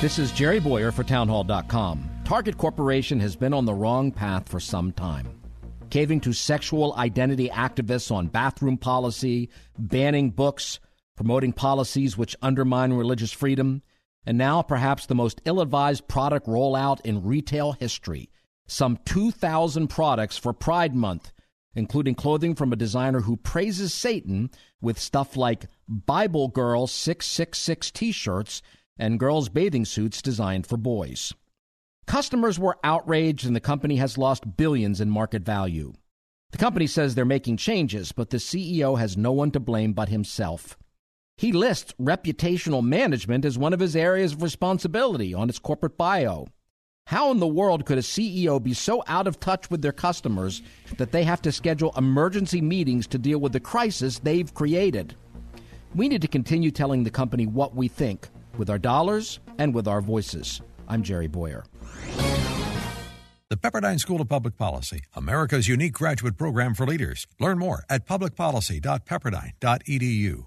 This is Jerry Bowyer for Townhall.com. Target Corporation has been on the wrong path for some time. Caving to sexual identity activists on bathroom policy, banning books, promoting policies which undermine religious freedom, and now perhaps the most ill advised product rollout in retail history some 2,000 products for Pride Month, including clothing from a designer who praises Satan with stuff like Bible Girl 666 t shirts and girls' bathing suits designed for boys. Customers were outraged, and the company has lost billions in market value. The company says they're making changes, but the CEO has no one to blame but himself. He lists reputational management as one of his areas of responsibility on its corporate bio. How in the world could a CEO be so out of touch with their customers that they have to schedule emergency meetings to deal with the crisis they've created? We need to continue telling the company what we think with our dollars and with our voices. I'm Jerry Bowyer. The Pepperdine School of Public Policy, America's unique graduate program for leaders. Learn more at publicpolicy.pepperdine.edu.